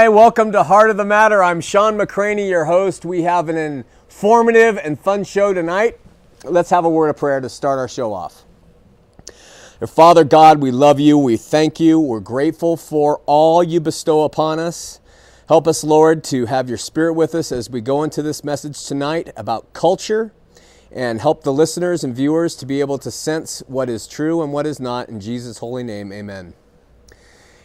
Hi, welcome to Heart of the Matter. I'm Shawn McCraney, your host. We have an informative and fun show tonight. Let's have a word of prayer to start our show off. Father God, we love you. We thank you. We're grateful for all you bestow upon us. Help us, Lord, to have your spirit with us as we go into this message tonight about culture and help the listeners and viewers to be able to sense what is true and what is not. In Jesus' holy name, amen.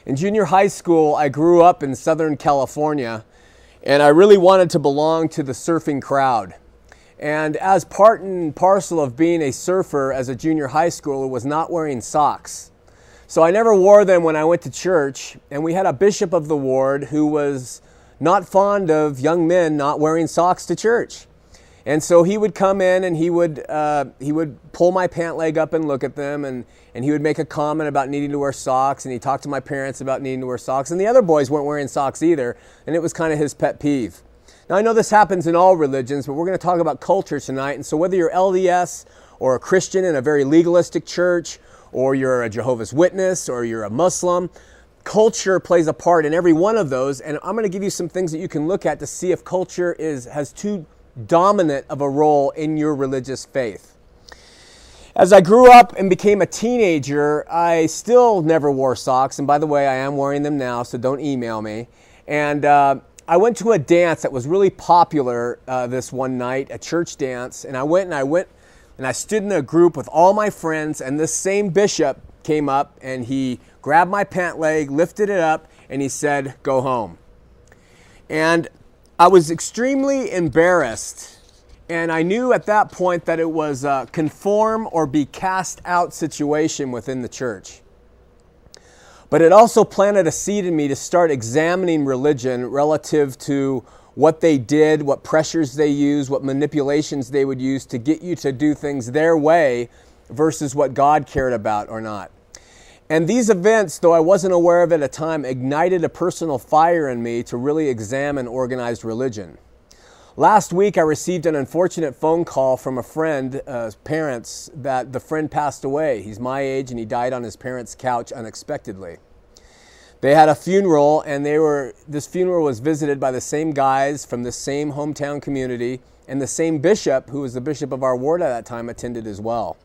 In junior high school, I grew up in Southern California and I really wanted to belong to the surfing crowd. And as part and parcel of being a surfer as a junior high schooler was not wearing socks. So I never wore them when I went to church, and we had a bishop of the ward who was not fond of young men not wearing socks to church. And so he would come in and he would, uh, he would pull my pant leg up and look at them, and, and he would make a comment about needing to wear socks, and he talked to my parents about needing to wear socks, and the other boys weren't wearing socks either, and it was kind of his pet peeve. Now, I know this happens in all religions, but we're going to talk about culture tonight, and so whether you're LDS or a Christian in a very legalistic church, or you're a Jehovah's Witness, or you're a Muslim, culture plays a part in every one of those, and I'm going to give you some things that you can look at to see if culture is, has too dominant of a role in your religious faith. As I grew up and became a teenager, I still never wore socks. And by the way, I am wearing them now, so don't email me. And uh, I went to a dance that was really popular uh, this one night, a church dance. And I went and I went and I stood in a group with all my friends. And this same bishop came up and he grabbed my pant leg, lifted it up, and he said, Go home. And I was extremely embarrassed, and I knew at that point that it was a conform or be cast out situation within the church. But it also planted a seed in me to start examining religion relative to what they did, what pressures they used, what manipulations they would use to get you to do things their way versus what God cared about or not. And these events, though I wasn't aware of at the time, ignited a personal fire in me to really examine organized religion. Last week, I received an unfortunate phone call from a friend, uh, parents, that the friend passed away. He's my age and he died on his parents' couch unexpectedly. They had a funeral, and they were, this funeral was visited by the same guys from the same hometown community, and the same bishop, who was the bishop of our ward at that time, attended as well.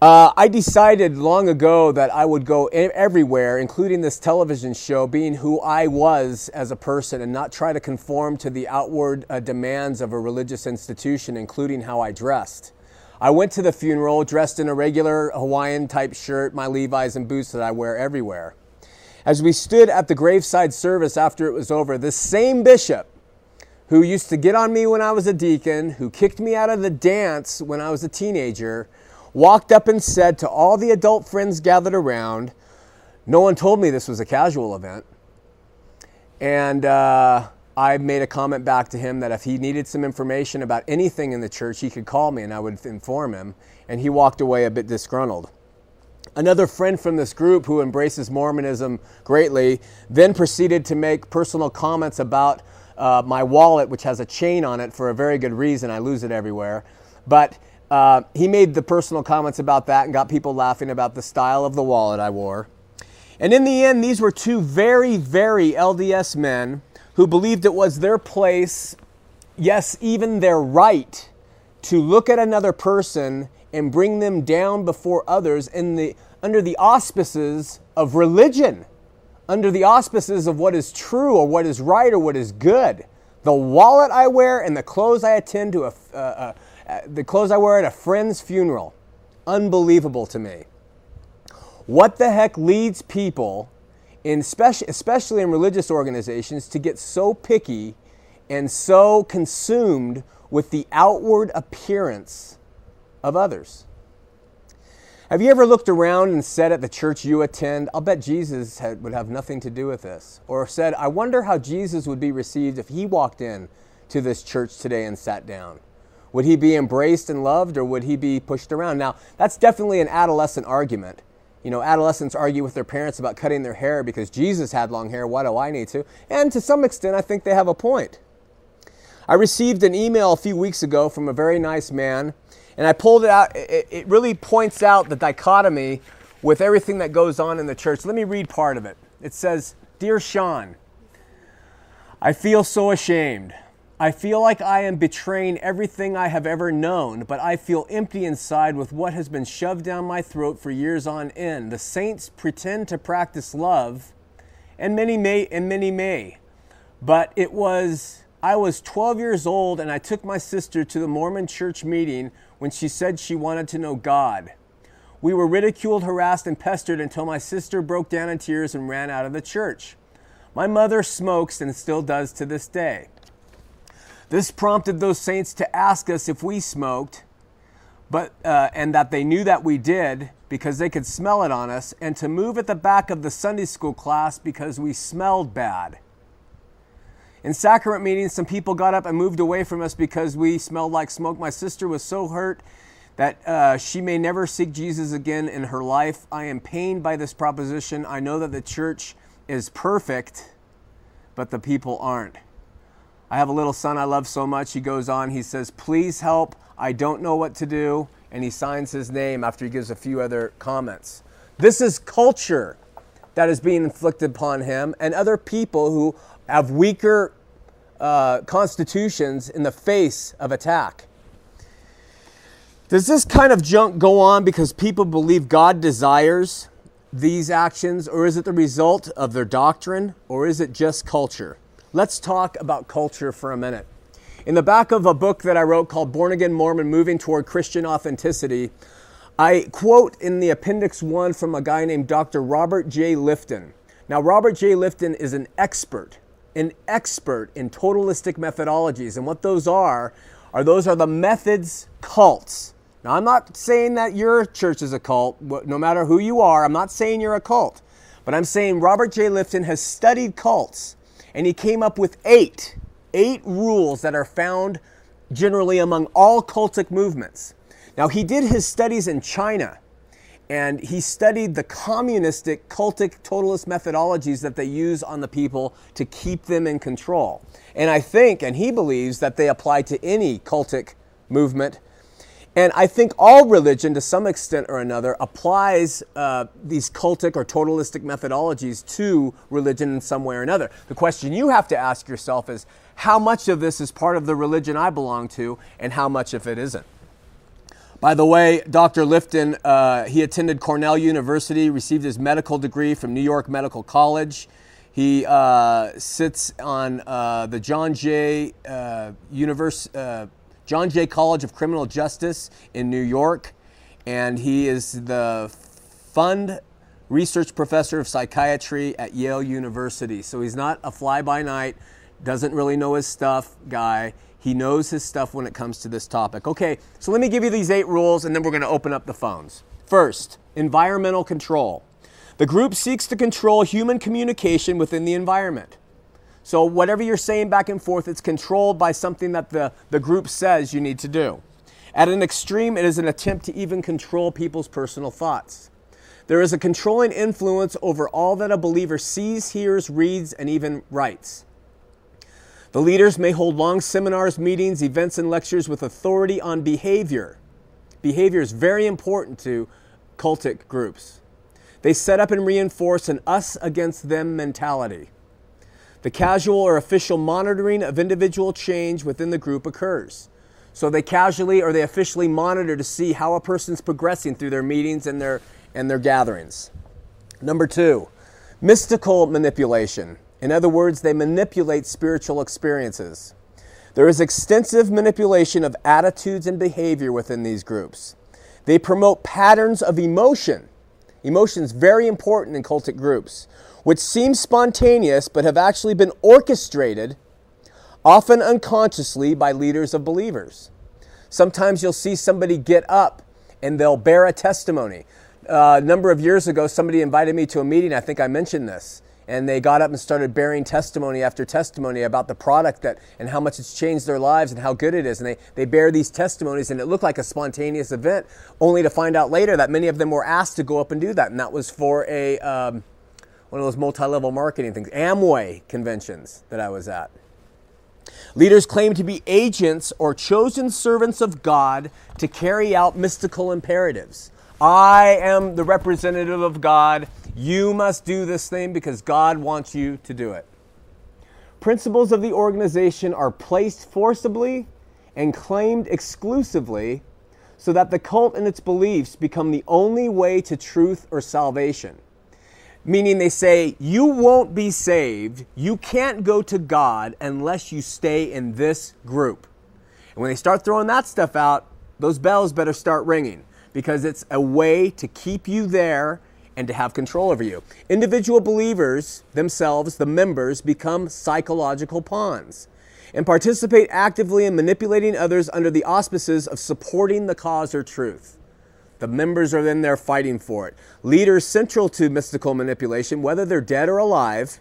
Uh, I decided long ago that I would go everywhere, including this television show, being who I was as a person and not try to conform to the outward uh, demands of a religious institution, including how I dressed. I went to the funeral dressed in a regular Hawaiian type shirt, my Levi's, and boots that I wear everywhere. As we stood at the graveside service after it was over, the same bishop who used to get on me when I was a deacon, who kicked me out of the dance when I was a teenager, walked up and said to all the adult friends gathered around, No one told me this was a casual event. And uh, I made a comment back to him that if he needed some information about anything in the church, he could call me and I would inform him. And he walked away a bit disgruntled. Another friend from this group who embraces Mormonism greatly then proceeded to make personal comments about uh, my wallet, which has a chain on it for a very good reason. I lose it everywhere. But uh, he made the personal comments about that and got people laughing about the style of the wallet I wore. And in the end, these were two very, very LDS men who believed it was their place, yes, even their right, to look at another person and bring them down before others in the, under the auspices of religion, under the auspices of what is true or what is right or what is good. The wallet I wear and the clothes I attend to a, uh, uh, the clothes I wear at a friend's funeral. Unbelievable to me. What the heck leads people, in speci- especially in religious organizations, to get so picky and so consumed with the outward appearance of others? Have you ever looked around and said at the church you attend, I'll bet Jesus had, would have nothing to do with this? Or said, I wonder how Jesus would be received if he walked in to this church today and sat down? Would he be embraced and loved or would he be pushed around? Now, that's definitely an adolescent argument. You know, adolescents argue with their parents about cutting their hair because Jesus had long hair. Why do I need to? And to some extent, I think they have a point. I received an email a few weeks ago from a very nice man, and I pulled it out. It, really points out the dichotomy with everything that goes on in the church. Let me read part of it. It says, Dear Shawn, I feel so ashamed. I feel like I am betraying everything I have ever known, but I feel empty inside with what has been shoved down my throat for years on end. The saints pretend to practice love, and many may, and many may. But it was I was 12 years old and I took my sister to the Mormon church meeting when she said she wanted to know God. We were ridiculed, harassed, and pestered until my sister broke down in tears and ran out of the church. My mother smokes and still does to this day. This prompted those saints to ask us if we smoked, but uh, and that they knew that we did because they could smell it on us, and to move at the back of the Sunday school class because we smelled bad. In sacrament meetings, some people got up and moved away from us because we smelled like smoke. My sister was so hurt that uh, she may never seek Jesus again in her life. I am pained by this proposition. I know that the church is perfect, but the people aren't. I have a little son I love so much. He goes on, he says, Please help. I don't know what to do. And he signs his name after he gives a few other comments. This is culture that is being inflicted upon him and other people who have weaker uh, constitutions in the face of attack. Does this kind of junk go on because people believe God desires these actions, or is it the result of their doctrine, or is it just culture? Let's talk about culture for a minute. In the back of a book that I wrote called Born Again Mormon Moving Toward Christian Authenticity, I quote in the appendix one from a guy named Dr. Robert J. Lifton. Now, Robert J. Lifton is an expert, an expert in totalistic methodologies. And what those are, are those are the methods cults. Now, I'm not saying that your church is a cult, no matter who you are. I'm not saying you're a cult. But I'm saying Robert J. Lifton has studied cults and he came up with eight, eight rules that are found generally among all cultic movements. Now, he did his studies in China, and he studied the communistic cultic totalist methodologies that they use on the people to keep them in control. And I think, and he believes, that they apply to any cultic movement and I think all religion, to some extent or another, applies uh, these cultic or totalistic methodologies to religion in some way or another. The question you have to ask yourself is how much of this is part of the religion I belong to, and how much of it isn't? By the way, Dr. Lifton, uh, he attended Cornell University, received his medical degree from New York Medical College. He uh, sits on uh, the John Jay uh, Universe, uh, John Jay College of Criminal Justice in New York, and he is the Fund Research Professor of Psychiatry at Yale University. So he's not a fly by night, doesn't really know his stuff guy. He knows his stuff when it comes to this topic. Okay, so let me give you these eight rules and then we're going to open up the phones. First, environmental control. The group seeks to control human communication within the environment. So whatever you're saying back and forth, it's controlled by something that the, the group says you need to do. At an extreme, it is an attempt to even control people's personal thoughts. There is a controlling influence over all that a believer sees, hears, reads, and even writes. The leaders may hold long seminars, meetings, events, and lectures with authority on behavior. Behavior is very important to cultic groups. They set up and reinforce an us against them mentality. The casual or official monitoring of individual change within the group occurs. So they casually or they officially monitor to see how a person's progressing through their meetings and their, and their gatherings. Number two, mystical manipulation. In other words, they manipulate spiritual experiences. There is extensive manipulation of attitudes and behavior within these groups. They promote patterns of emotion. Emotion is very important in cultic groups, which seem spontaneous but have actually been orchestrated, often unconsciously, by leaders of believers. Sometimes you'll see somebody get up and they'll bear a testimony. Uh, a number of years ago, somebody invited me to a meeting, I think I mentioned this, and they got up and started bearing testimony after testimony about the product that and how much it's changed their lives and how good it is. And they, they bear these testimonies, and it looked like a spontaneous event, only to find out later that many of them were asked to go up and do that. And that was for a, um, one of those multi-level marketing things, Amway conventions that I was at. Leaders claim to be agents or chosen servants of God to carry out mystical imperatives. I am the representative of God. You must do this thing because God wants you to do it. Principles of the organization are placed forcibly and claimed exclusively so that the cult and its beliefs become the only way to truth or salvation. Meaning, they say, you won't be saved, you can't go to God unless you stay in this group. And when they start throwing that stuff out, those bells better start ringing because it's a way to keep you there and to have control over you. Individual believers themselves, the members, become psychological pawns and participate actively in manipulating others under the auspices of supporting the cause or truth. The members are then there fighting for it. Leaders central to mystical manipulation, whether they're dead or alive,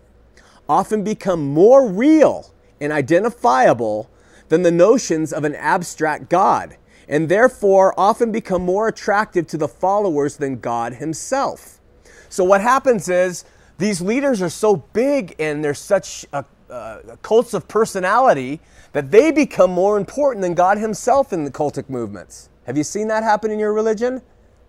often become more real and identifiable than the notions of an abstract God, and therefore often become more attractive to the followers than God Himself. So, what happens is these leaders are so big and they're such a, cults of personality that they become more important than God Himself in the cultic movements. Have you seen that happen in your religion?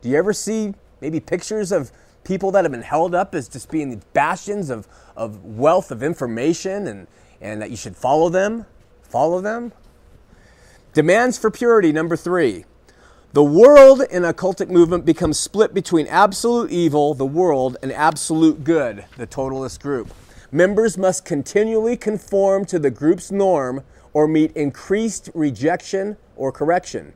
Do you ever see maybe pictures of people that have been held up as just being the bastions of, of wealth of information and, and that you should follow them? Follow them? Demands for purity, number three. The world in a cultic movement becomes split between absolute evil, the world, and absolute good, the totalist group. Members must continually conform to the group's norm or meet increased rejection or correction.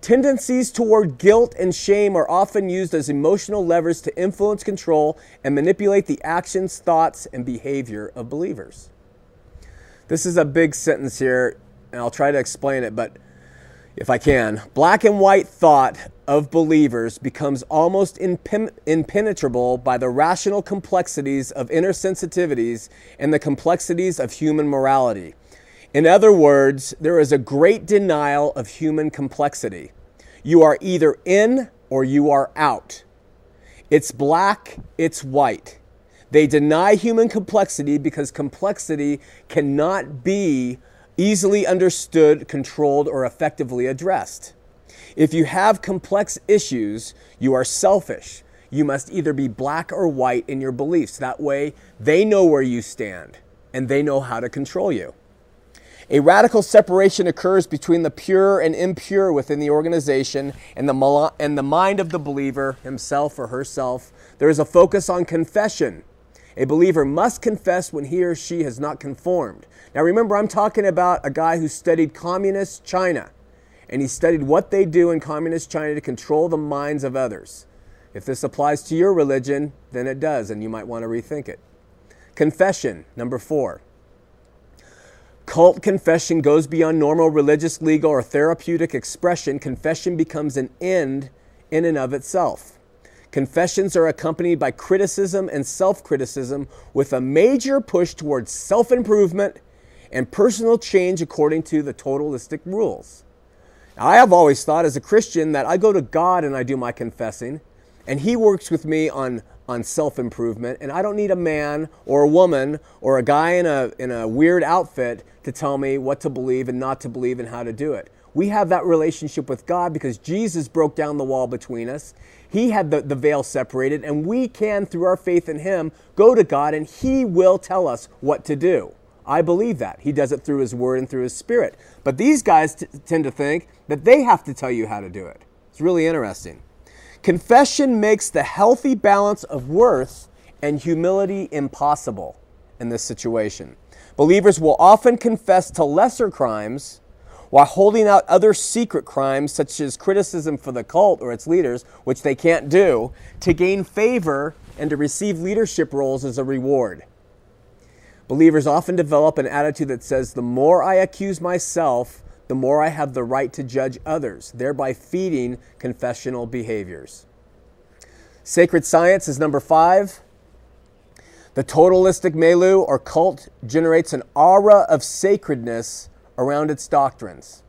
Tendencies toward guilt and shame are often used as emotional levers to influence, control, and manipulate the actions, thoughts, and behavior of believers. This is a big sentence here, and I'll try to explain it, but if I can. Black and white thought of believers becomes almost impenetrable by the rational complexities of inner sensitivities and the complexities of human morality. In other words, there is a great denial of human complexity. You are either in or you are out. It's black, it's white. They deny human complexity because complexity cannot be easily understood, controlled, or effectively addressed. If you have complex issues, you are selfish. You must either be black or white in your beliefs. That way, they know where you stand and they know how to control you. A radical separation occurs between the pure and impure within the organization and the, and the mind of the believer, himself or herself. There is a focus on confession. A believer must confess when he or she has not conformed. Now, remember, I'm talking about a guy who studied communist China, and he studied what they do in communist China to control the minds of others. If this applies to your religion, then it does, and you might want to rethink it. Confession, number four. Cult confession goes beyond normal religious, legal, or therapeutic expression. Confession becomes an end in and of itself. Confessions are accompanied by criticism and self criticism with a major push towards self improvement and personal change according to the totalistic rules. Now, I have always thought as a Christian that I go to God and I do my confessing, and He works with me on on self improvement. And I don't need a man or a woman or a guy in a, in a weird outfit to tell me what to believe and not to believe and how to do it. We have that relationship with God because Jesus broke down the wall between us. He had the, the veil separated, and we can, through our faith in Him, go to God and He will tell us what to do. I believe that. He does it through His Word and through His Spirit. But these guys t- tend to think that they have to tell you how to do it. It's really interesting. Confession makes the healthy balance of worth and humility impossible in this situation. Believers will often confess to lesser crimes while holding out other secret crimes, such as criticism for the cult or its leaders, which they can't do, to gain favor and to receive leadership roles as a reward. Believers often develop an attitude that says, The more I accuse myself, the more I have the right to judge others, thereby feeding confessional behaviors. Sacred science is number five. The totalistic milieu or cult generates an aura of sacredness around its doctrines,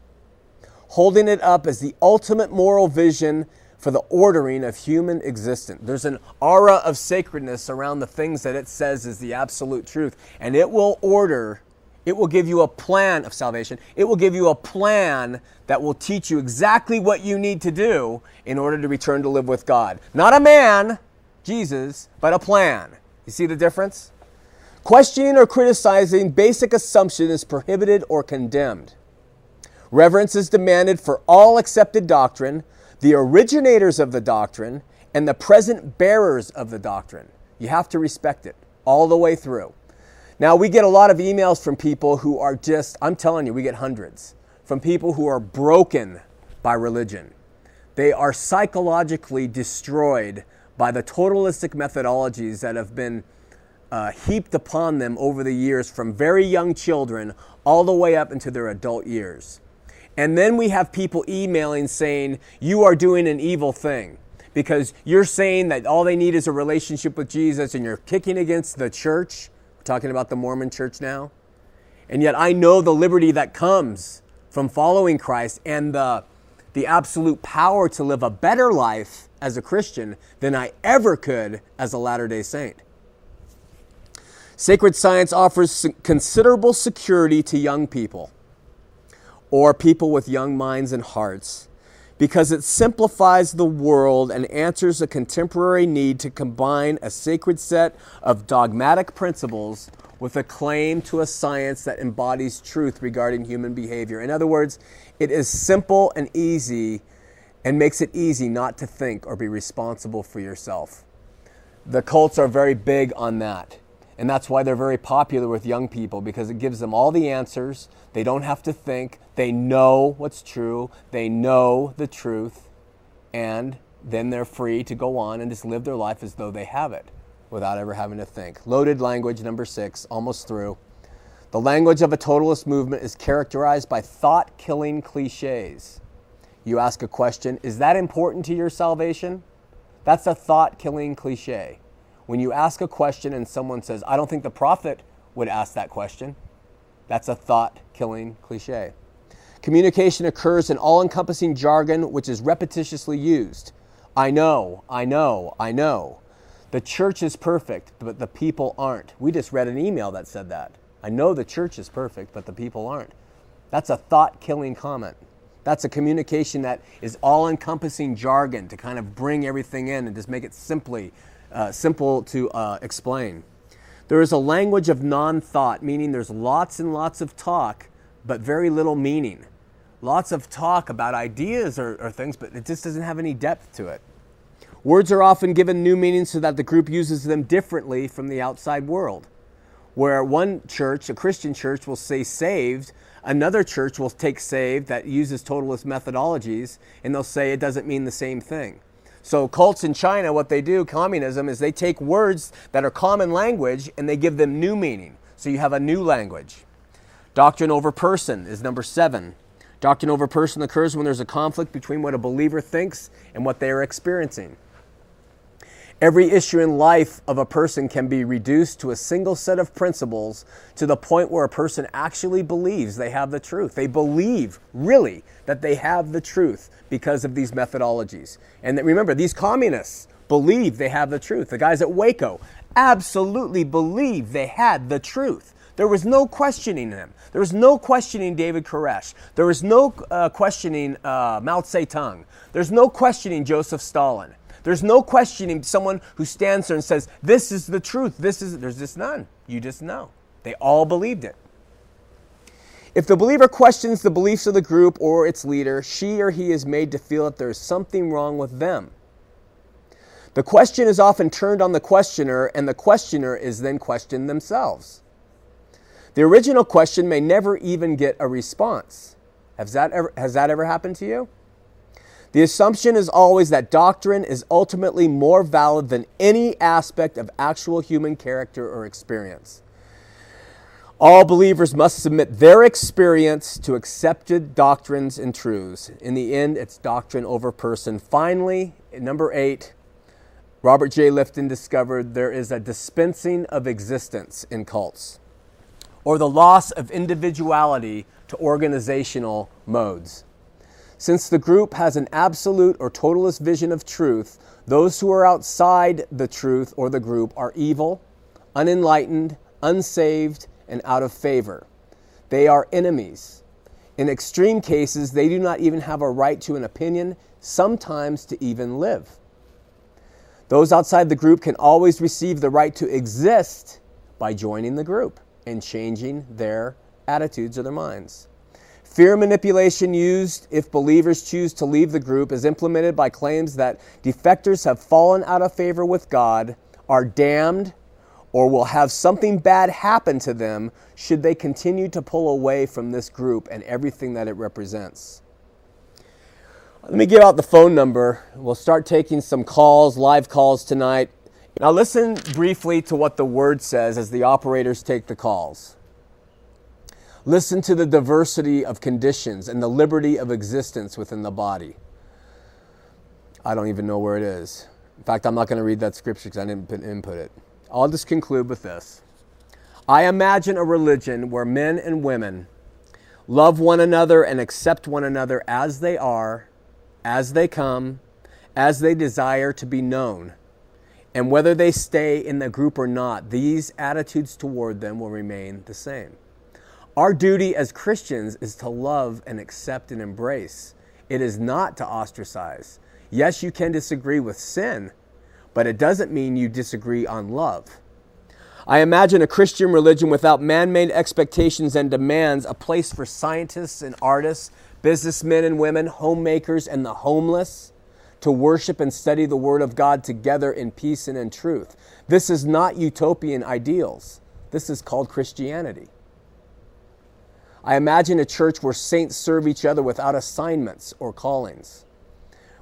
holding it up as the ultimate moral vision for the ordering of human existence. There's an aura of sacredness around the things that it says is the absolute truth, and it will order it will give you a plan of salvation. It will give you a plan that will teach you exactly what you need to do in order to return to live with God. Not a man, Jesus, but a plan. You see the difference? Questioning or criticizing basic assumption is prohibited or condemned. Reverence is demanded for all accepted doctrine, the originators of the doctrine, and the present bearers of the doctrine. You have to respect it all the way through. Now, we get a lot of emails from people who are just, I'm telling you, we get hundreds, from people who are broken by religion. They are psychologically destroyed by the totalistic methodologies that have been uh, heaped upon them over the years from very young children all the way up into their adult years. And then we have people emailing saying, You are doing an evil thing because you're saying that all they need is a relationship with Jesus and you're kicking against the church. We're talking about the Mormon church now. And yet I know the liberty that comes from following Christ and the, the absolute power to live a better life as a Christian than I ever could as a Latter day Saint. Sacred science offers considerable security to young people or people with young minds and hearts because it simplifies the world and answers a contemporary need to combine a sacred set of dogmatic principles with a claim to a science that embodies truth regarding human behavior. In other words, it is simple and easy and makes it easy not to think or be responsible for yourself. The cults are very big on that. And that's why they're very popular with young people because it gives them all the answers. They don't have to think. They know what's true. They know the truth. And then they're free to go on and just live their life as though they have it without ever having to think. Loaded language, number six, almost through. The language of a totalist movement is characterized by thought killing cliches. You ask a question, is that important to your salvation? That's a thought killing cliche. When you ask a question and someone says, I don't think the prophet would ask that question, that's a thought killing cliche. Communication occurs in all encompassing jargon which is repetitiously used. I know, I know, I know. The church is perfect, but the people aren't. We just read an email that said that. I know the church is perfect, but the people aren't. That's a thought killing comment. That's a communication that is all encompassing jargon to kind of bring everything in and just make it simply uh, simple to uh, explain. There is a language of non thought, meaning there's lots and lots of talk, but very little meaning. Lots of talk about ideas or, or things, but it just doesn't have any depth to it. Words are often given new meanings so that the group uses them differently from the outside world. Where one church, a Christian church, will say saved, another church will take saved that uses totalist methodologies, and they'll say it doesn't mean the same thing. So, cults in China, what they do, communism, is they take words that are common language and they give them new meaning. So, you have a new language. Doctrine over person is number seven. Doctrine over person occurs when there's a conflict between what a believer thinks and what they are experiencing. Every issue in life of a person can be reduced to a single set of principles to the point where a person actually believes they have the truth. They believe, really, that they have the truth because of these methodologies. And that, remember, these communists believe they have the truth. The guys at Waco absolutely believe they had the truth. There was no questioning them. There was no questioning David Koresh. There was no uh, questioning uh, Mao Zedong. There's no questioning Joseph Stalin. There's no questioning someone who stands there and says, This is the truth. This is, there's just none. You just know. They all believed it. If the believer questions the beliefs of the group or its leader, she or he is made to feel that there is something wrong with them. The question is often turned on the questioner, and the questioner is then questioned themselves. The original question may never even get a response. Has that ever, has that ever happened to you? The assumption is always that doctrine is ultimately more valid than any aspect of actual human character or experience. All believers must submit their experience to accepted doctrines and truths. In the end, it's doctrine over person. Finally, number eight, Robert J. Lifton discovered there is a dispensing of existence in cults, or the loss of individuality to organizational modes. Since the group has an absolute or totalist vision of truth, those who are outside the truth or the group are evil, unenlightened, unsaved, and out of favor. They are enemies. In extreme cases, they do not even have a right to an opinion, sometimes to even live. Those outside the group can always receive the right to exist, by joining the group and changing their attitudes or their minds. Fear manipulation used if believers choose to leave the group is implemented by claims that defectors have fallen out of favor with God, are damned, or will have something bad happen to them should they continue to pull away from this group and everything that it represents. Let me give out the phone number. We'll start taking some calls, live calls tonight. Now, listen briefly to what the word says as the operators take the calls. Listen to the diversity of conditions and the liberty of existence within the body. I don't even know where it is. In fact, I'm not going to read that scripture because I didn't input it. I'll just conclude with this. I imagine a religion where men and women love one another and accept one another as they are, as they come, as they desire to be known. And whether they stay in the group or not, these attitudes toward them will remain the same. Our duty as Christians is to love and accept and embrace. It is not to ostracize. Yes, you can disagree with sin, but it doesn't mean you disagree on love. I imagine a Christian religion without man made expectations and demands, a place for scientists and artists, businessmen and women, homemakers, and the homeless to worship and study the Word of God together in peace and in truth. This is not utopian ideals. This is called Christianity. I imagine a church where saints serve each other without assignments or callings,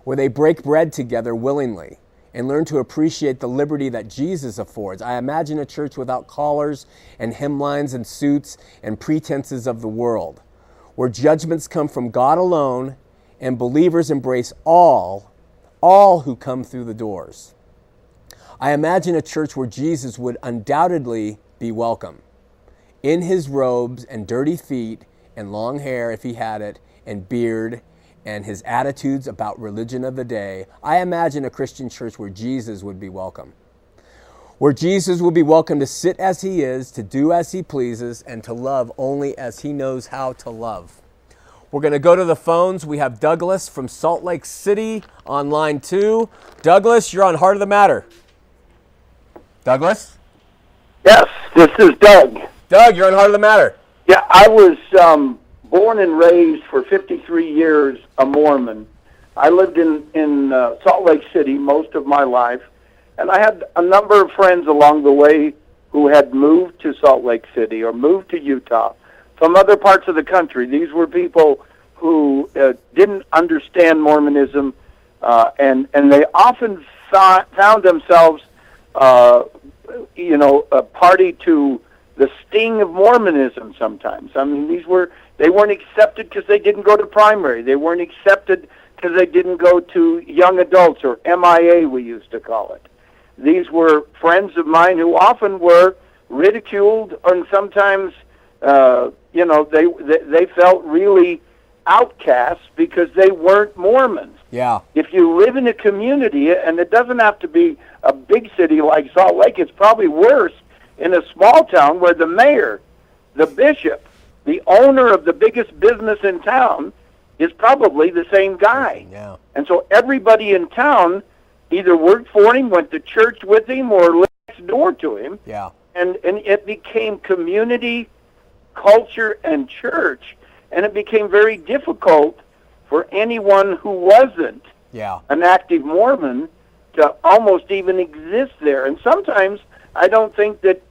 where they break bread together willingly and learn to appreciate the liberty that Jesus affords. I imagine a church without collars and hemlines and suits and pretenses of the world, where judgments come from God alone and believers embrace all, all who come through the doors. I imagine a church where Jesus would undoubtedly be welcome in his robes and dirty feet and long hair, if he had it, and beard, and his attitudes about religion of the day, I imagine a Christian church where Jesus would be welcome. Where Jesus would be welcome to sit as he is, to do as he pleases, and to love only as he knows how to love. We're going to go to the phones. We have Douglas from Salt Lake City on line two. Douglas, you're on Heart of the Matter. Douglas? Yes, this is Doug. Doug, you're on Heart of the Matter. Yeah, I was um, born and raised for 53 years a Mormon. I lived in in uh, Salt Lake City most of my life, and I had a number of friends along the way who had moved to Salt Lake City or moved to Utah from other parts of the country. These were people who uh, didn't understand Mormonism, uh, and and they often thought, found themselves, uh, you know, a party to the sting of Mormonism sometimes. I mean, these were they weren't accepted because they didn't go to primary. They weren't accepted because they didn't go to young adults or MIA we used to call it. These were friends of mine who often were ridiculed and sometimes uh, you know they, they they felt really outcasts because they weren't Mormons. Yeah. If you live in a community and it doesn't have to be a big city like Salt Lake, it's probably worse in a small town where the mayor, the bishop, the owner of the biggest business in town is probably the same guy. Yeah. And so everybody in town either worked for him, went to church with him, or lived next door to him. Yeah. And and it became community, culture, and church, and it became very difficult for anyone who wasn't Yeah. an active Mormon to almost even exist there. And sometimes I don't think that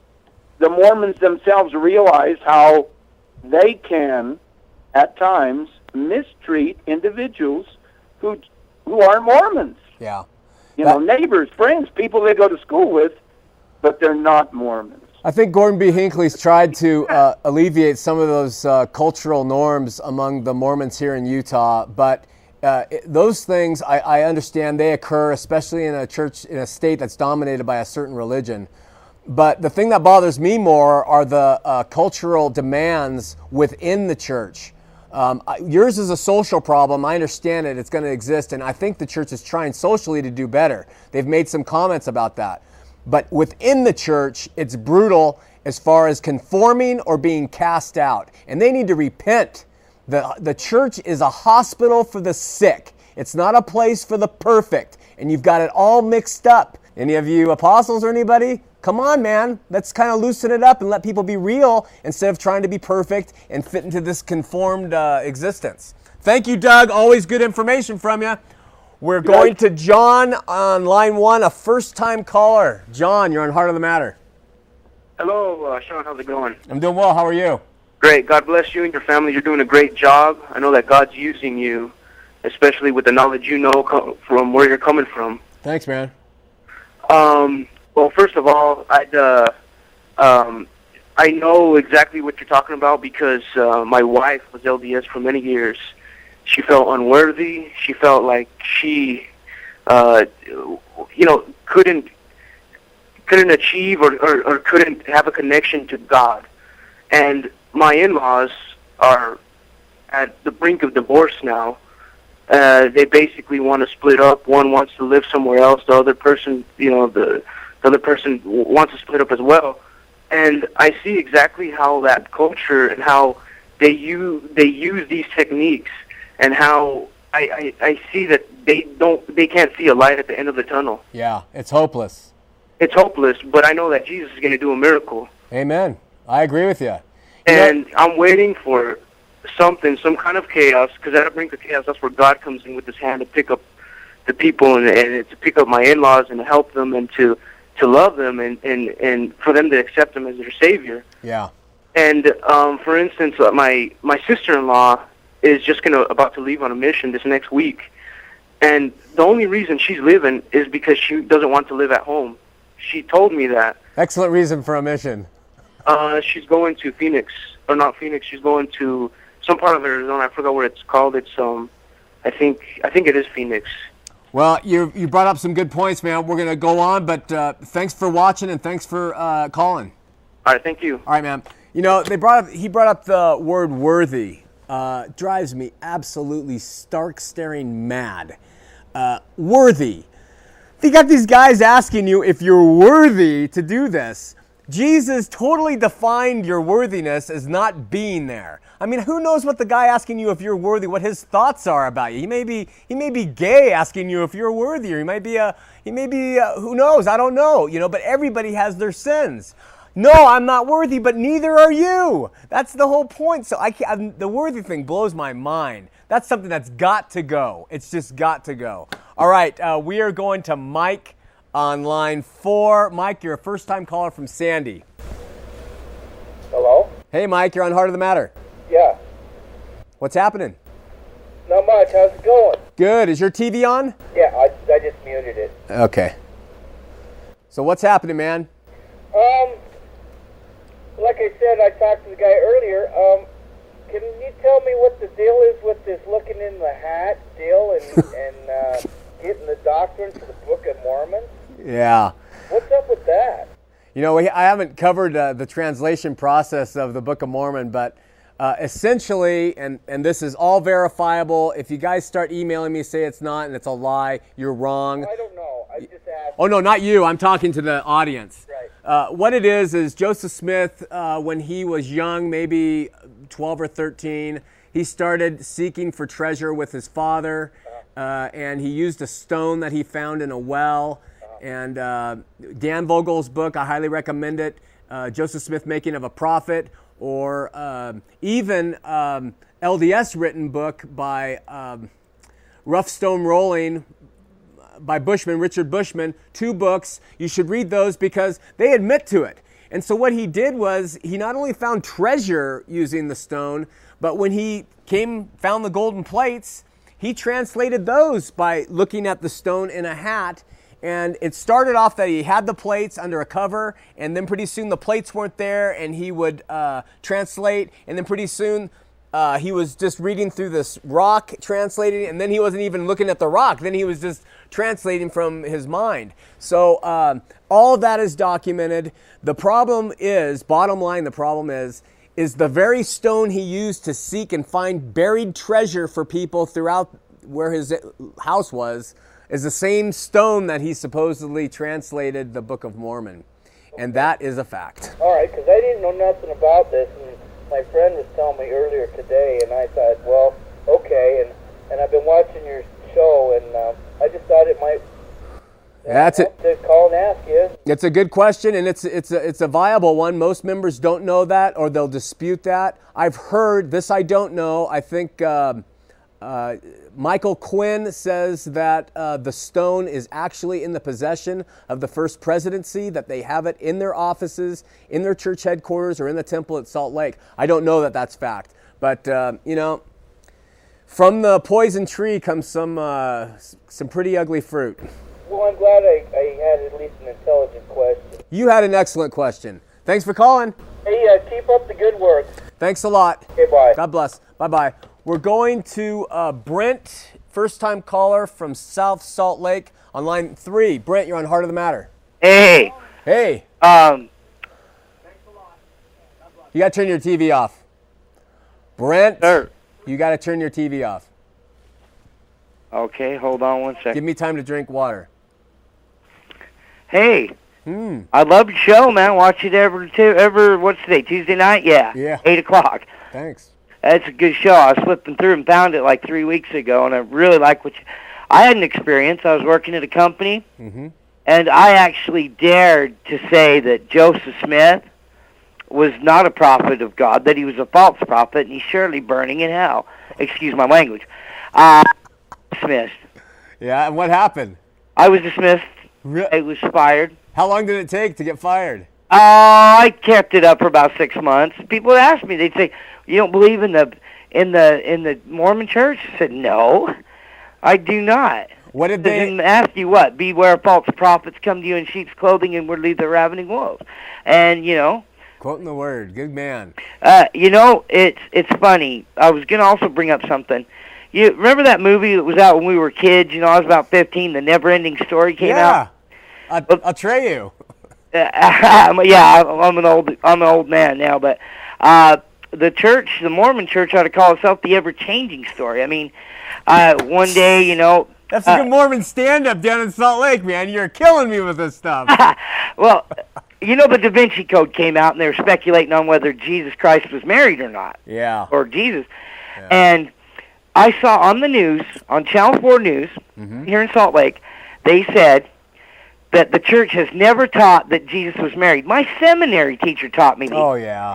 the Mormons themselves realize how they can, at times, mistreat individuals who who aren't Mormons. Yeah. You know, neighbors, friends, people they go to school with, but they're not Mormons. I think Gordon B. Hinckley's tried to uh, alleviate some of those uh, cultural norms among the Mormons here in Utah, but uh, those things I, I understand they occur, especially in a church in a state that's dominated by a certain religion. But the thing that bothers me more are the uh, cultural demands within the church. Um, yours is a social problem. I understand it. It's going to exist. And I think the church is trying socially to do better. They've made some comments about that. But within the church, it's brutal as far as conforming or being cast out. And they need to repent. The, the church is a hospital for the sick, it's not a place for the perfect. And you've got it all mixed up. Any of you apostles or anybody? Come on, man. Let's kind of loosen it up and let people be real instead of trying to be perfect and fit into this conformed uh, existence. Thank you, Doug. Always good information from you. We're going to John on line one, a first time caller. John, you're on Heart of the Matter. Hello, uh, Shawn. How's it going? I'm doing well. How are you? Great. God bless you and your family. You're doing a great job. I know that God's using you, especially with the knowledge you know co- from where you're coming from. Thanks, man. Um, well, first of all, I'd, uh, um, I know exactly what you're talking about because uh, my wife was LDS for many years. She felt unworthy. She felt like she, uh, you know, couldn't couldn't achieve or, or, or couldn't have a connection to God. And my in-laws are at the brink of divorce now. Uh, they basically want to split up. One wants to live somewhere else. The other person, you know, the, the other person w- wants to split up as well. And I see exactly how that culture and how they use they use these techniques and how I, I, I see that they don't they can't see a light at the end of the tunnel. Yeah, it's hopeless. It's hopeless, but I know that Jesus is going to do a miracle. Amen. I agree with you. You know- And I'm waiting for something, some kind of chaos, because at the brink of chaos, that's where God comes in with His hand to pick up the people and, and to pick up my in-laws and to help them and to to love them and and and for them to accept Him as their Savior. yeah. And um, for instance, uh, my my sister-in-law is just gonna about to leave on a mission this next week, and the only reason she's leaving is because she doesn't want to live at home. She told me that. Excellent reason for a mission. Uh, she's going to Phoenix, or not Phoenix. She's going to some part of Arizona. I forgot what it's called. It's um, I think I think it is Phoenix. Well, you you brought up some good points, man. We're gonna go on, but uh, thanks for watching and thanks for uh, calling. All right, thank you. All right, man. You know, they brought up he brought up the word worthy. Uh, drives me absolutely stark staring mad. Uh, worthy. You got these guys asking you if you're worthy to do this. Jesus totally defined your worthiness as not being there. I mean, who knows what the guy asking you if you're worthy, what his thoughts are about you? He may be he may be gay asking you if you're worthy, or he might be a he may be a, who knows? I don't know. You know, but everybody has their sins. No, I'm not worthy, but neither are you. That's the whole point. So I can't, I'm- the worthy thing blows my mind. That's something that's got to go. It's just got to go. All right, uh, we are going to Mike on line four. Mike, you're a first-time caller from Sandy. Hello? Hey, Mike, you're on Heart of the Matter. Yeah. What's happening? Not much. How's it going? Good. Is your TV on? Yeah, I, I just muted it. Okay. So what's happening, man? Um, like I said, I talked to the guy earlier. Um, can you tell me what the deal is with this looking in the hat deal and, and uh, getting the doctrine for the Book of Mormon? Yeah. What's up with that? You know, I haven't covered uh, the translation process of the Book of Mormon, but uh, essentially, and, and this is all verifiable, if you guys start emailing me, say it's not and it's a lie, you're wrong. I don't know. I just asked. Oh, no, not you. I'm talking to the audience. Right. Uh, what it is, is Joseph Smith, uh, when he was young, maybe 12 or 13, he started seeking for treasure with his father, uh, and he used a stone that he found in a well. And uh, Dan Vogel's book, I highly recommend it. Uh, Joseph Smith, Making of a Prophet, or um, even um, LDS written book by um, Rough Stone Rolling by Bushman, Richard Bushman, two books. You should read those because they admit to it. And so what he did was he not only found treasure using the stone, but when he came found the golden plates, he translated those by looking at the stone in a hat. And it started off that he had the plates under a cover, and then pretty soon the plates weren't there, and he would uh, translate, and then pretty soon uh, he was just reading through this rock, translating, and then he wasn't even looking at the rock. Then he was just translating from his mind. So um, all that is documented. The problem is, bottom line, the problem is, is the very stone he used to seek and find buried treasure for people throughout where his house was, is the same stone that he supposedly translated the Book of Mormon. And that is a fact. All right, because I didn't know nothing about this, and my friend was telling me earlier today, and I thought, well, okay, and and I've been watching your show, and um, I just thought it might. That's it. To call and ask you, It's a good question, and it's it's a, it's a viable one. Most members don't know that, or they'll dispute that. I've heard this. I don't know. I think um, uh, Michael Quinn says that uh, the stone is actually in the possession of the first presidency. That they have it in their offices, in their church headquarters, or in the temple at Salt Lake. I don't know that that's fact, but uh, you know, from the poison tree comes some uh, some pretty ugly fruit. Well, I'm glad I, I had at least an intelligent question. You had an excellent question. Thanks for calling. Hey, uh, keep up the good work. Thanks a lot. Okay, bye. God bless. Bye bye. We're going to uh, Brent, first time caller from South Salt Lake on line three. Brent, you're on Heart of the Matter. Hey, Hey, um, you got to turn your TV off. Brent, sir. you got to turn your TV off. Okay, hold on one second. Give me time to drink water. Hey, Hmm. I love your show, man. Watch it every two, ever. What's today? Tuesday night? Yeah. Yeah. Eight o'clock. Thanks. That's a good show. I was flipping through and found it like three weeks ago, and I really like what you. I had an experience. I was working at a company, Mhm. and I actually dared to say that Joseph Smith was not a prophet of God, that he was a false prophet, and he's surely burning in hell. Excuse my language. Uh, dismissed. Yeah, and what happened? I was dismissed. Re- I was fired. How long did it take to get fired? Uh, I kept it up for about six months. People would ask me, they'd say, "You don't believe in the in the in the Mormon Church?" I said, "No, I do not." What did They they? didn't ask you what? Beware false prophets come to you in sheep's clothing and would lead the ravening wolves. And you know, Quoting the word. Good man. uh, you know, it's it's funny. I was gonna also bring up something. You remember that movie that was out when we were kids? You know, I was about fifteen. The Never Ending Story came out. yeah. I, I'll tray you. Yeah, I'm I'm an old I'm an old man now, but uh, the church, the Mormon church, ought to call itself the ever changing story. I mean, uh, one day, you know, That's a uh, good Mormon stand-up down in Salt Lake, man. You're killing me with this stuff. well, you know, the Da Vinci Code came out, and they were speculating on whether Jesus Christ was married or not, yeah. or Jesus. And I saw on the news, on Channel 4 News, Mm-hmm. here in Salt Lake, they said that the church has never taught that Jesus was married. My seminary teacher taught me. that Oh yeah.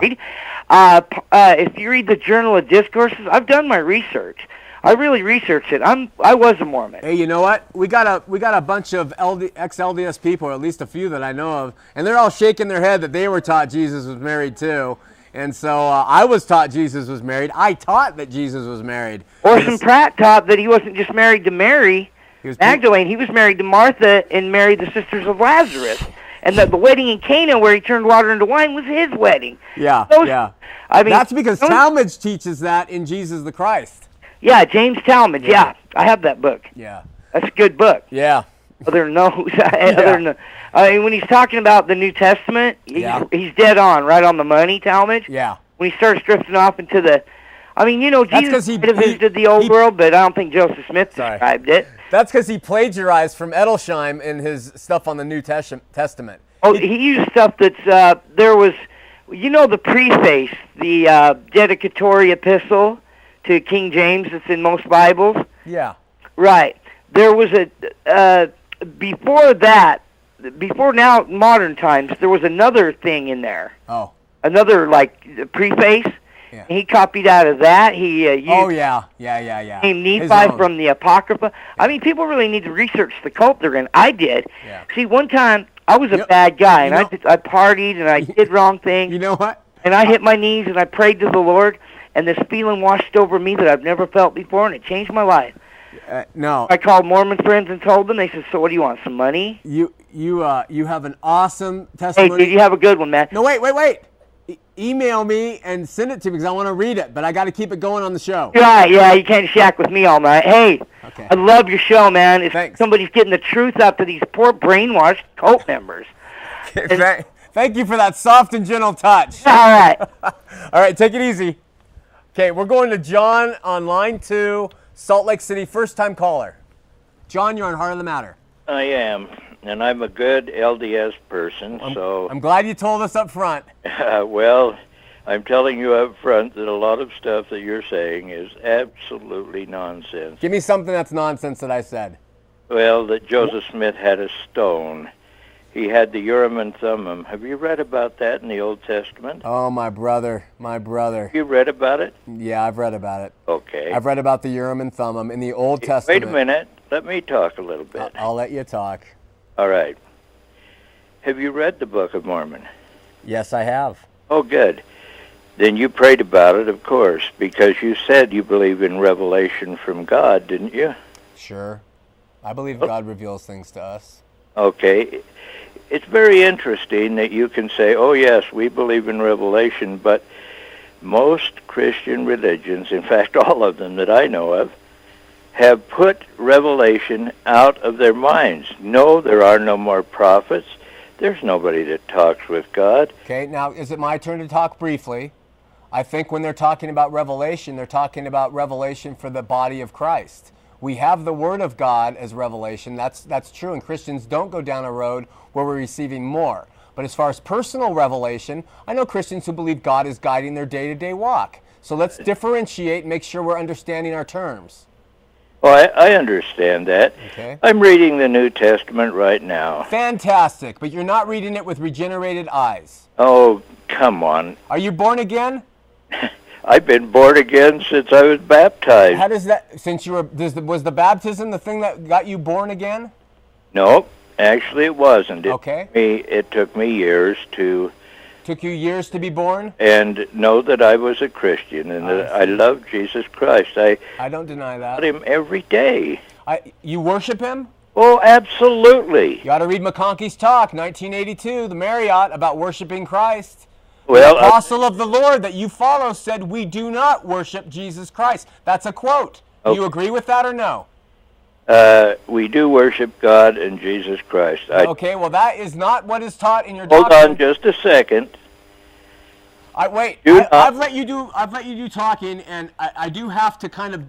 Uh, uh, if you read the Journal of Discourses, I've done my research. I really researched it. I'm I was a Mormon. Hey, you know what? We got a we got a bunch of LD, ex-LDS people, or at least a few that I know of, and they're all shaking their head that they were taught Jesus was married too. And so uh, I was taught Jesus was married. I taught that Jesus was married. Orson Pratt taught that he wasn't just married to Mary he was- Magdalene. He was married to Martha and married the sisters of Lazarus. And that the wedding in Cana, where he turned water into wine, was his wedding. Yeah, Those- yeah. I mean, That's because those- Talmage teaches that in Jesus the Christ. Yeah, James Talmage. Yeah. I have that book. Yeah. That's a good book. Yeah. Other than those, other than I mean, when he's talking about the New Testament, he's, Yeah. he's dead on, right on the money, Talmage. Yeah. When he starts drifting off into the, I mean, you know, Jesus he- might have visited the old he- world, but I don't think Joseph Smith Sorry. described it. That's because he plagiarized from Edersheim in his stuff on the New Testament. Oh, he used stuff that's uh, there was, you know, the preface, the uh, dedicatory epistle to King James that's in most Bibles. Yeah. Right. There was a uh, before that, before now modern times, there was another thing in there, Oh. another like preface. Yeah. He copied out of that. He uh, used Oh yeah. Yeah. Yeah. Yeah. named Nephi from the Apocrypha. I mean, people really need to research the cult they're in. I did. Yeah. See, one time I was a bad guy, and you I know- did, I partied and I did wrong things, You know what? and I hit my knees and I prayed to the Lord, and this feeling washed over me that I've never felt before, and it changed my life. Uh, no. I called Mormon friends and told them. They said, "So what do you want? Some money?" You you uh you have an awesome testimony. Hey, did you have a good one, man? no wait wait wait. E- email me and send it to me because I want to read it, but I got to keep it going on the show. Right, yeah, you can't shack with me all night. Hey, Okay. I love your show, man. If Thanks. somebody's getting the truth out to these poor brainwashed cult members. Thank- Thank you for that soft and gentle touch. All right. All right, take it easy. Okay, we're going to John on line two, Salt Lake City, first time caller. John, you're on Heart of the Matter. I am, and I'm a good LDS person. so, I'm glad you told us up front. uh, well, I'm telling you up front that a lot of stuff that you're saying is absolutely nonsense. Give me something that's nonsense that I said. Well, that Joseph Smith had a stone he had the Urim and Thummim. Have you read about that in the Old Testament? Oh, my brother, my brother. You read about it? Yeah, I've read about it. Okay. I've read about the Urim and Thummim in the Old Testament. Wait a minute. Let me talk a little bit. I'll let you talk. All right. Have you read the Book of Mormon? Yes, I have. Oh, good. Then you prayed about it, of course, because you said you believe in revelation from God, didn't you? Sure. I believe Oh. God reveals things to us. Okay. It's very interesting that you can say, oh, yes, we believe in revelation, but most Christian religions, in fact, all of them that I know of, have put revelation out of their minds. No, there are no more prophets. There's nobody that talks with God. Okay, now is it my turn to talk briefly? I think when they're talking about revelation, they're talking about revelation for the body of Christ. We have the Word of God as revelation. That's that's true, and Christians don't go down a road where we're receiving more. But as far as personal revelation, I know Christians who believe God is guiding their day-to-day walk. So let's differentiate make sure we're understanding our terms. Oh, I, I understand that. Okay. I'm reading the New Testament right now. Fantastic, but you're not reading it with regenerated eyes. Oh, come on. Are you born again? I've been born again since I was baptized. How does that? Since you were, does the, was the baptism the thing that got you born again? Nope, actually it wasn't. It Okay. Took me, it took me years to Took you years to be born? and know that I was a Christian and that I I love Jesus Christ. I I don't deny love that. him every day. I, you worship him? Oh, absolutely. You ought to read McConkey's talk, 1982, the Marriott, about worshiping Christ. Well, the uh, apostle of the Lord that you follow said, We do not worship Jesus Christ. That's a quote. Do you agree with that or no? Uh, we do worship God and Jesus Christ. I, Okay, well, that is not what is taught in your Hold doctrine. on just a second. I wait. Do I, I've let you do. I've let you do talking, and I, I do have to kind of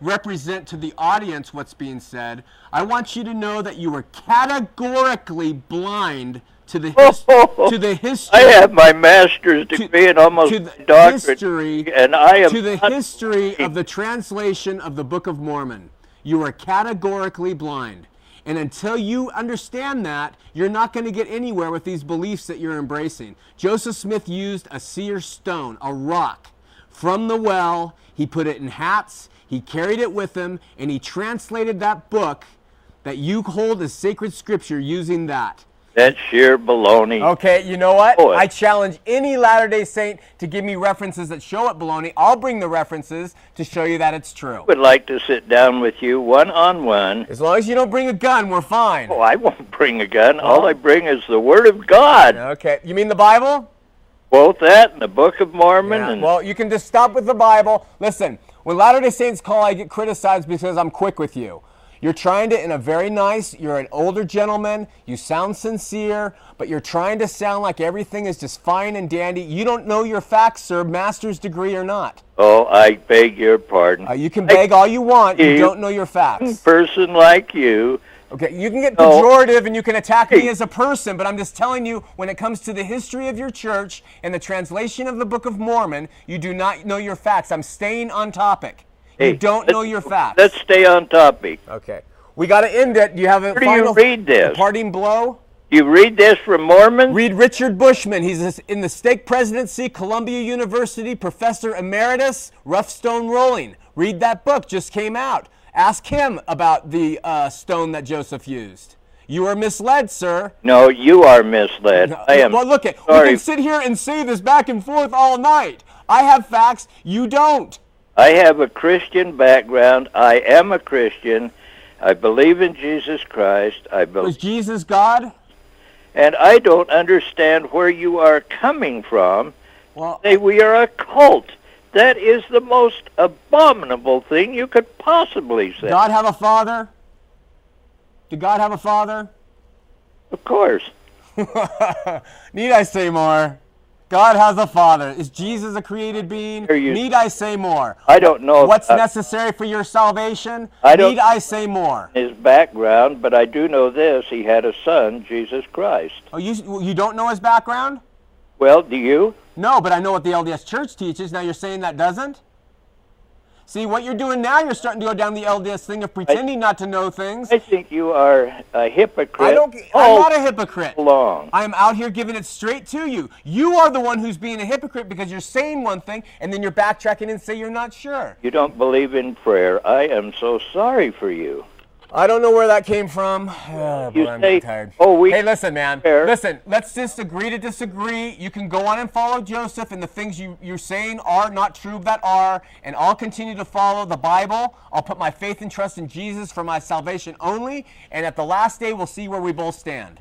represent to the audience what's being said. I want you to know that you were categorically blind to the his, to the history. I have my master's degree in almost to the doctorate, history- and I am to the history of the translation of the Book of Mormon. You are categorically blind. And until you understand that, you're not going to get anywhere with these beliefs that you're embracing. Joseph Smith used a seer stone, a rock, from the well. He put it in hats, he carried it with him, and he translated that book that you hold as sacred scripture using that. That's sheer baloney. Okay, you know what? I challenge any Latter day Saint to give me references that show it baloney. I'll bring the references to show you that it's true. would like to sit down with you one on one. As long as you don't bring a gun, we're fine. Oh, I won't bring a gun. All I bring is the Word of God. Okay, you mean the Bible? Both that and the Book of Mormon. Yeah, And Well, you can just stop with the Bible. Listen, when Latter day Saints call, I get criticized because I'm quick with you. You're trying to, in a very nice, you're an older gentleman, you sound sincere, but you're trying to sound like everything is just fine and dandy. You don't know your facts, sir, master's degree or not. oh, I beg your pardon. Uh, you can beg all you want, you you- don't know your A facts. person like you. Okay, you can get pejorative and you can attack me as a person, but I'm just telling you, when it comes to the history of your church and the translation of the Book of Mormon, you do not know your facts. I'm staying on topic. Hey, you don't know your facts. Let's stay on topic. okay. We got to end it. Do you have a Where do you read this? parting blow? You read this from Mormons? Read Richard Bushman. He's in the stake presidency, Columbia University, professor emeritus, Rough Stone Rolling. Read that book, just came out. Ask him about the uh, stone that Joseph used. You are misled, sir. no, you are misled. I am well, look, at we can sit here and say this back and forth all night. I have facts, you don't. I have a Christian background. I am a Christian. I believe in Jesus Christ. I Was believe, Jesus God? and I don't understand where you are coming from. Well, Say we are a cult. That is the most abominable thing you could possibly say. God have a father? Did God have a father? Of course. Need I say more? God has a father. Is Jesus a created being? You- Need I say more? I don't know What's necessary for your salvation? I don't- Need I say more? his background, but I do know this: he had a son, Jesus Christ. Oh, you you don't know his background? Well, do you? No, but I know what the LDS Church teaches. Now you're saying that doesn't? See what you're doing now. You're starting to go down the LDS thing of pretending not to know things. I think you are a hypocrite. I don't. I'm not a hypocrite. along. I am out here giving it straight to you. You are the one who's being a hypocrite because you're saying one thing and then you're backtracking and say you're not sure. You don't believe in prayer. I am so sorry for you. I don't know where that came from. Oh, You I'm say, tired. "Oh, we Hey, listen, man. prayer." Listen, let's just agree to disagree. You can go on and follow Joseph, and the things you, you're saying are not true that are, and I'll continue to follow the Bible. I'll put my faith and trust in Jesus for my salvation only, and at the last day, we'll see where we both stand.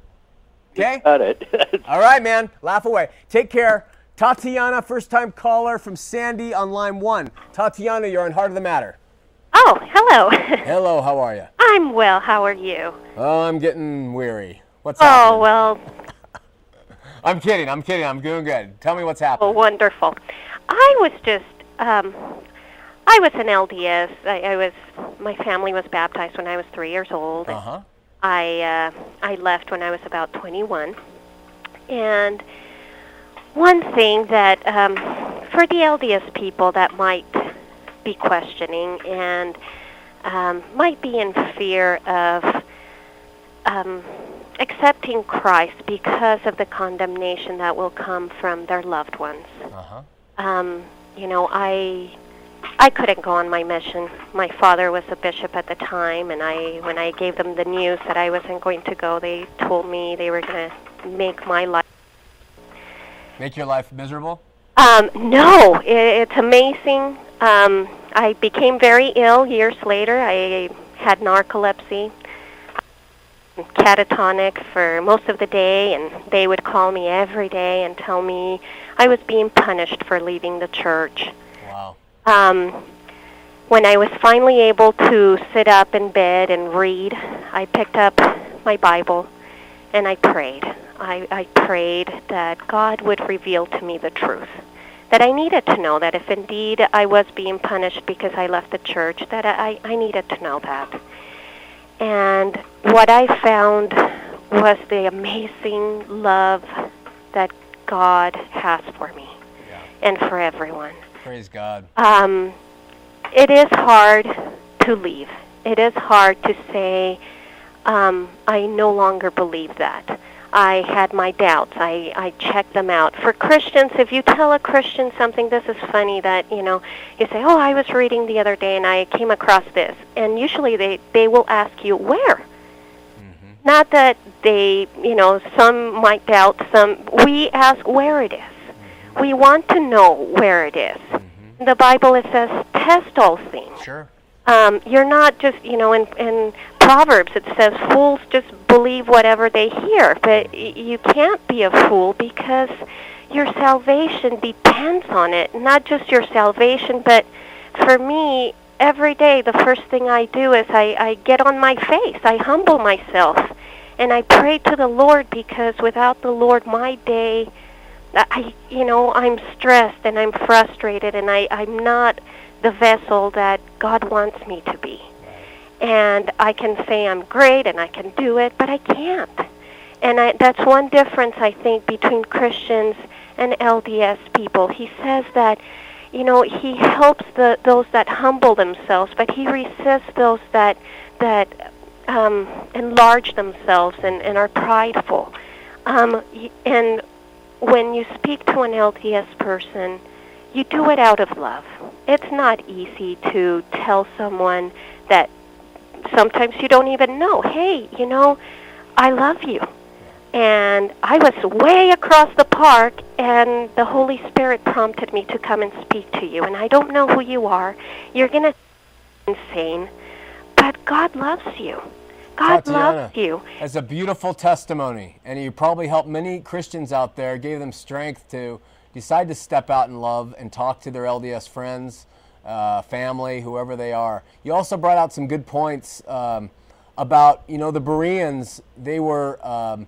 Okay? got it. All right, man. Laugh away. Take care. Tatiana, first time caller from Sandy on line one. Tatiana, you're on Heart of the Matter. Oh, hello. Hello, how are you? I'm well. How are you? Oh, I'm getting weary. What's up? Oh, happening? well, I'm kidding. I'm kidding. I'm doing good. Tell me what's well Oh, wonderful. I was just, um, I was an LDS. I, I was, my family was baptized when I was three years old. Uh huh. I, uh, I left when I was about 21. And one thing that, um, for the LDS people that might be questioning and um, might be in fear of um, accepting Christ because of the condemnation that will come from their loved ones. Uh huh. Um, you know, I I couldn't go on my mission. My father was a bishop at the time, and I when I gave them the news that I wasn't going to go, they told me they were going to make my life. Make your life miserable? Um, no, it, it's amazing. Um, I became very ill years later. I had narcolepsy, catatonic for most of the day, and they would call me every day and tell me I was being punished for leaving the church. Wow. Um, when I was finally able to sit up in bed and read, I picked up my Bible and I prayed. I, I prayed that God would reveal to me the truth. That I needed to know that if indeed I was being punished because I left the church, that I, I needed to know that. And what I found was the amazing love that God has for me Yeah. and for everyone. Praise God. Um, it is hard to leave. It is hard to say, um, I no longer believe that. I had my doubts. I, I checked them out. For Christians, if you tell a Christian something, this is funny that, you know, you say, oh, I was reading the other day and I came across this. And usually they, they will ask you, where? Mm-hmm. Not that they, you know, some might doubt, some, we ask where it is. Mm-hmm. We want to know where it is. In the Bible it says, test all things. Sure. Um, you're not just, you know, in, in Proverbs it says fools just believe whatever they hear, but you can't be a fool because your salvation depends on it. Not just your salvation, but for me, every day the first thing I do is I, I get on my face. I humble myself. And I pray to the Lord because without the Lord, my day, I, you know, I'm stressed and I'm frustrated and I, I'm not the vessel that God wants me to be. And I can say I'm great and I can do it, but I can't. And I, that's one difference, I think, between Christians and LDS people. He says that, you know, he helps the, those that humble themselves, but he resists those that, that um, enlarge themselves and, and are prideful. Um, and when you speak to an LDS person, you do it out of love. It's not easy to tell someone that sometimes you don't even know, hey, you know, I love you. And I was way across the park, and the Holy Spirit prompted me to come and speak to you. And I don't know who you are. You're going to insane, but God loves you. God Tatiana. loves you. That's a beautiful testimony, and you probably helped many Christians out there, gave them strength to decide to step out in love and talk to their LDS friends, uh, family, whoever they are. You also brought out some good points um, about, you know, the Bereans. They were um,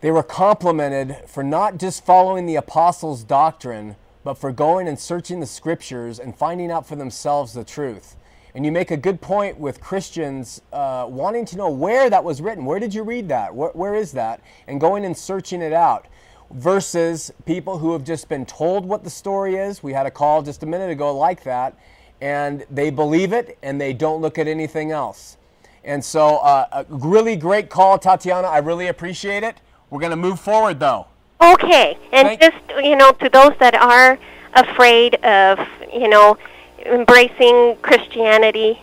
they were complimented for not just following the apostles' doctrine, but for going and searching the scriptures and finding out for themselves the truth. And you make a good point with Christians uh, wanting to know where that was written. Where did you read that? Where, where is that? And going and searching it out. Versus people who have just been told what the story is. We had a call just a minute ago like that. and they believe it and they don't look at anything else. And so, uh, a really great call, Tatiana. I really appreciate it. We're going to move forward, though. Okay, and Thank- just you know, to those that are afraid of you know embracing Christianity,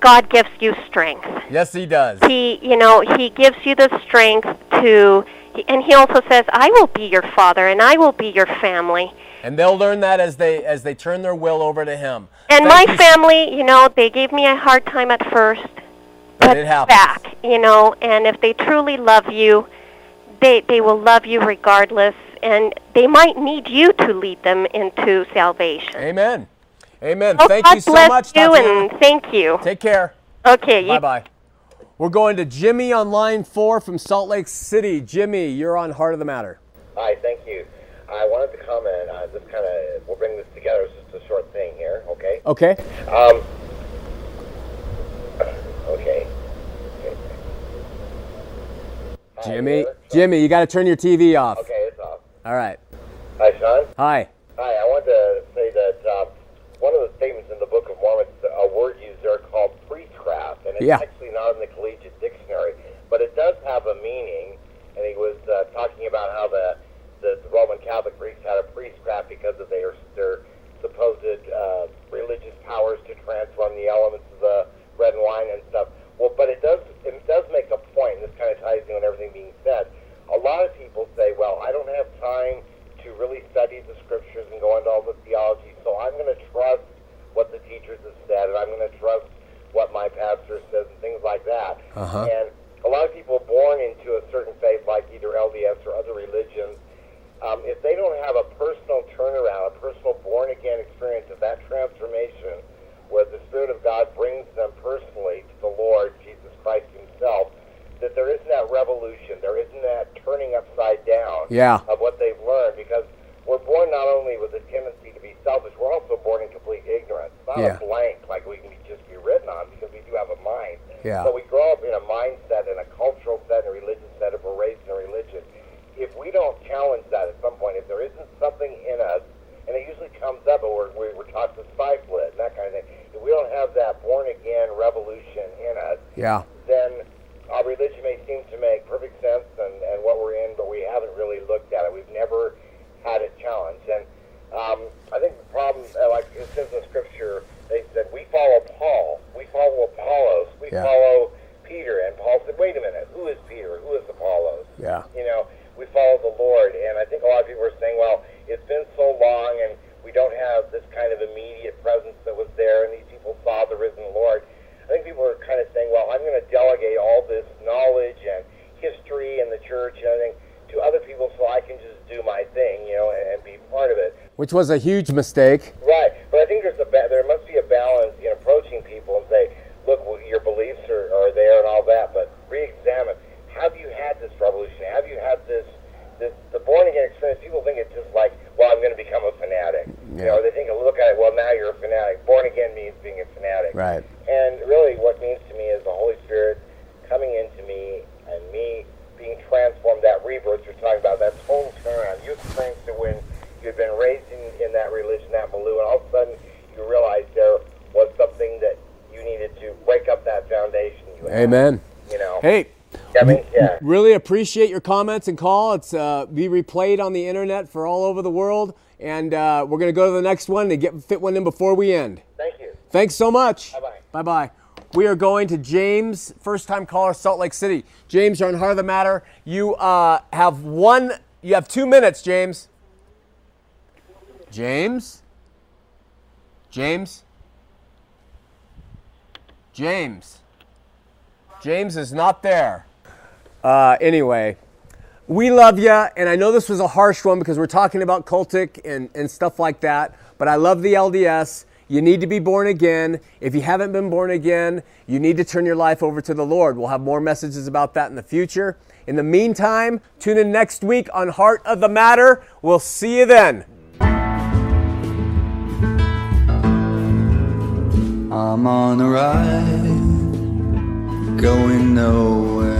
God gives you strength. Yes, he does. He, you know, he gives you the strength to, and he also says, "I will be your father, and I will be your family." And they'll learn that as they as they turn their will over to him. And Thank my you- family, you know, they gave me a hard time at first, but it happens. back, you know, and if they truly love you, they they will love you regardless, and they might need you to lead them into salvation. Amen. Amen. Oh, Thank God you so bless much, you, Tatiana. and thank you. Take care. Okay, Bye bye. We're going to Jimmy on line four from Salt Lake City. Jimmy, you're on Heart of the Matter. Hi, thank you. I wanted to comment. Uh, this kind of we'll bring this together. It's just a short thing here, okay? Okay. Um. Okay. Hi, Jimmy? Jimmy, you got to turn your TV off. Okay, it's off. All right. Hi, Shawn. Hi. Hi, I wanted to say that um, one of the statements in the Book of Mormon, a word used there called priestcraft, and it's Yeah not in the collegiate dictionary, but it does have a meaning. And he was uh, talking about how the, the the Roman Catholic priests had a priestcraft because of their their supposed uh, religious powers to transform the elements of the bread and wine and stuff. Well, but it does it does make a point, and this kind of ties in with everything being said. A lot of people say, "Well, I don't have time to really study the scriptures and go into all the theology, so I'm going to trust what the teachers have said, and I'm going to trust what my pastor says, and things like that." Uh-huh. And a lot of people born into a certain faith, like either LDS or other religions, um, if they don't have a personal turnaround, a personal born again experience of that transformation, where the Spirit of God brings them personally to the Lord Jesus Christ Himself, that there isn't that revolution, there isn't that turning upside down Yeah. of what they've learned, because we're born not only with a tendency to be selfish, we're also born in complete ignorance. It's not Yeah. a blank like we can be, just be written on, because we do have a mind. Yeah. So we grow up in a mindset, in a cultural set, in a religious set, if we're raised in a religion. If we don't challenge that at some point, if there isn't something in us, and it usually comes up, but we're, we're, we're taught to stifle it and that kind of thing. If we don't have that born again revolution in us, Yeah. then our religion may seem to make perfect sense and, and what we're in, but we haven't really looked at it. We've never had it challenged. And um, I think the problem, uh, like it says in Scripture, they said, we follow Paul, we follow Apollos, we Yeah. follow Peter. And Paul said, wait a minute, who is Peter? Who is Apollos? Yeah. You know, we follow the Lord. And I think a lot of people are saying, well, it's been so long and we don't have this kind of immediate presence that was there, and these people saw the risen Lord. I think people are kind of saying, well, I'm going to delegate all this knowledge and history and the church and everything to other people so I can just do my thing, you know, and, and be part of it. Which was a huge mistake. Right, but I think there's a ba- there must be a balance in approaching people and say, look, well, your beliefs are, are there and all that, but re-examine. Have you had this revolution? Have you had this this the born again experience? People think it's just like, well, I'm going to become a fanatic. You Yeah. know, they think, look at it. Well, now you're a fanatic. Born again means being a fanatic. Right. And really, what it means to me is the Holy Spirit coming into me and me being transformed. That rebirth you're talking about, that total turnaround. You experienced it when you'd been raised in, in that religion, that milieu, and all of a sudden you realized there was something that you needed to break up that foundation. You had, Amen. You know. Hey, I mean, yeah. Really appreciate your comments and call. It's uh, be replayed on the internet for all over the world, and uh, we're gonna go to the next one to get fit one in before we end. Thank you. Thanks so much. Bye-bye. Bye bye. We are going to James, first time caller, Salt Lake City. James, you're on Heart of the Matter. You uh, have one, you have two minutes, James. James? James? James? James is not there. Uh, anyway, we love you, and I know this was a harsh one because we're talking about cultic and, and stuff like that, but I love the LDS. You need to be born again. If you haven't been born again, you need to turn your life over to the Lord. We'll have more messages about that in the future. In the meantime, tune in next week on Heart of the Matter. We'll see you then. I'm on a ride, going nowhere.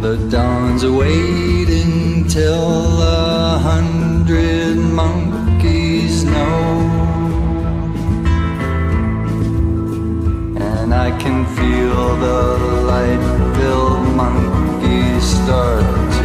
The dawn's waiting till a hundred monkeys know. And I can feel the light-filled monkeys start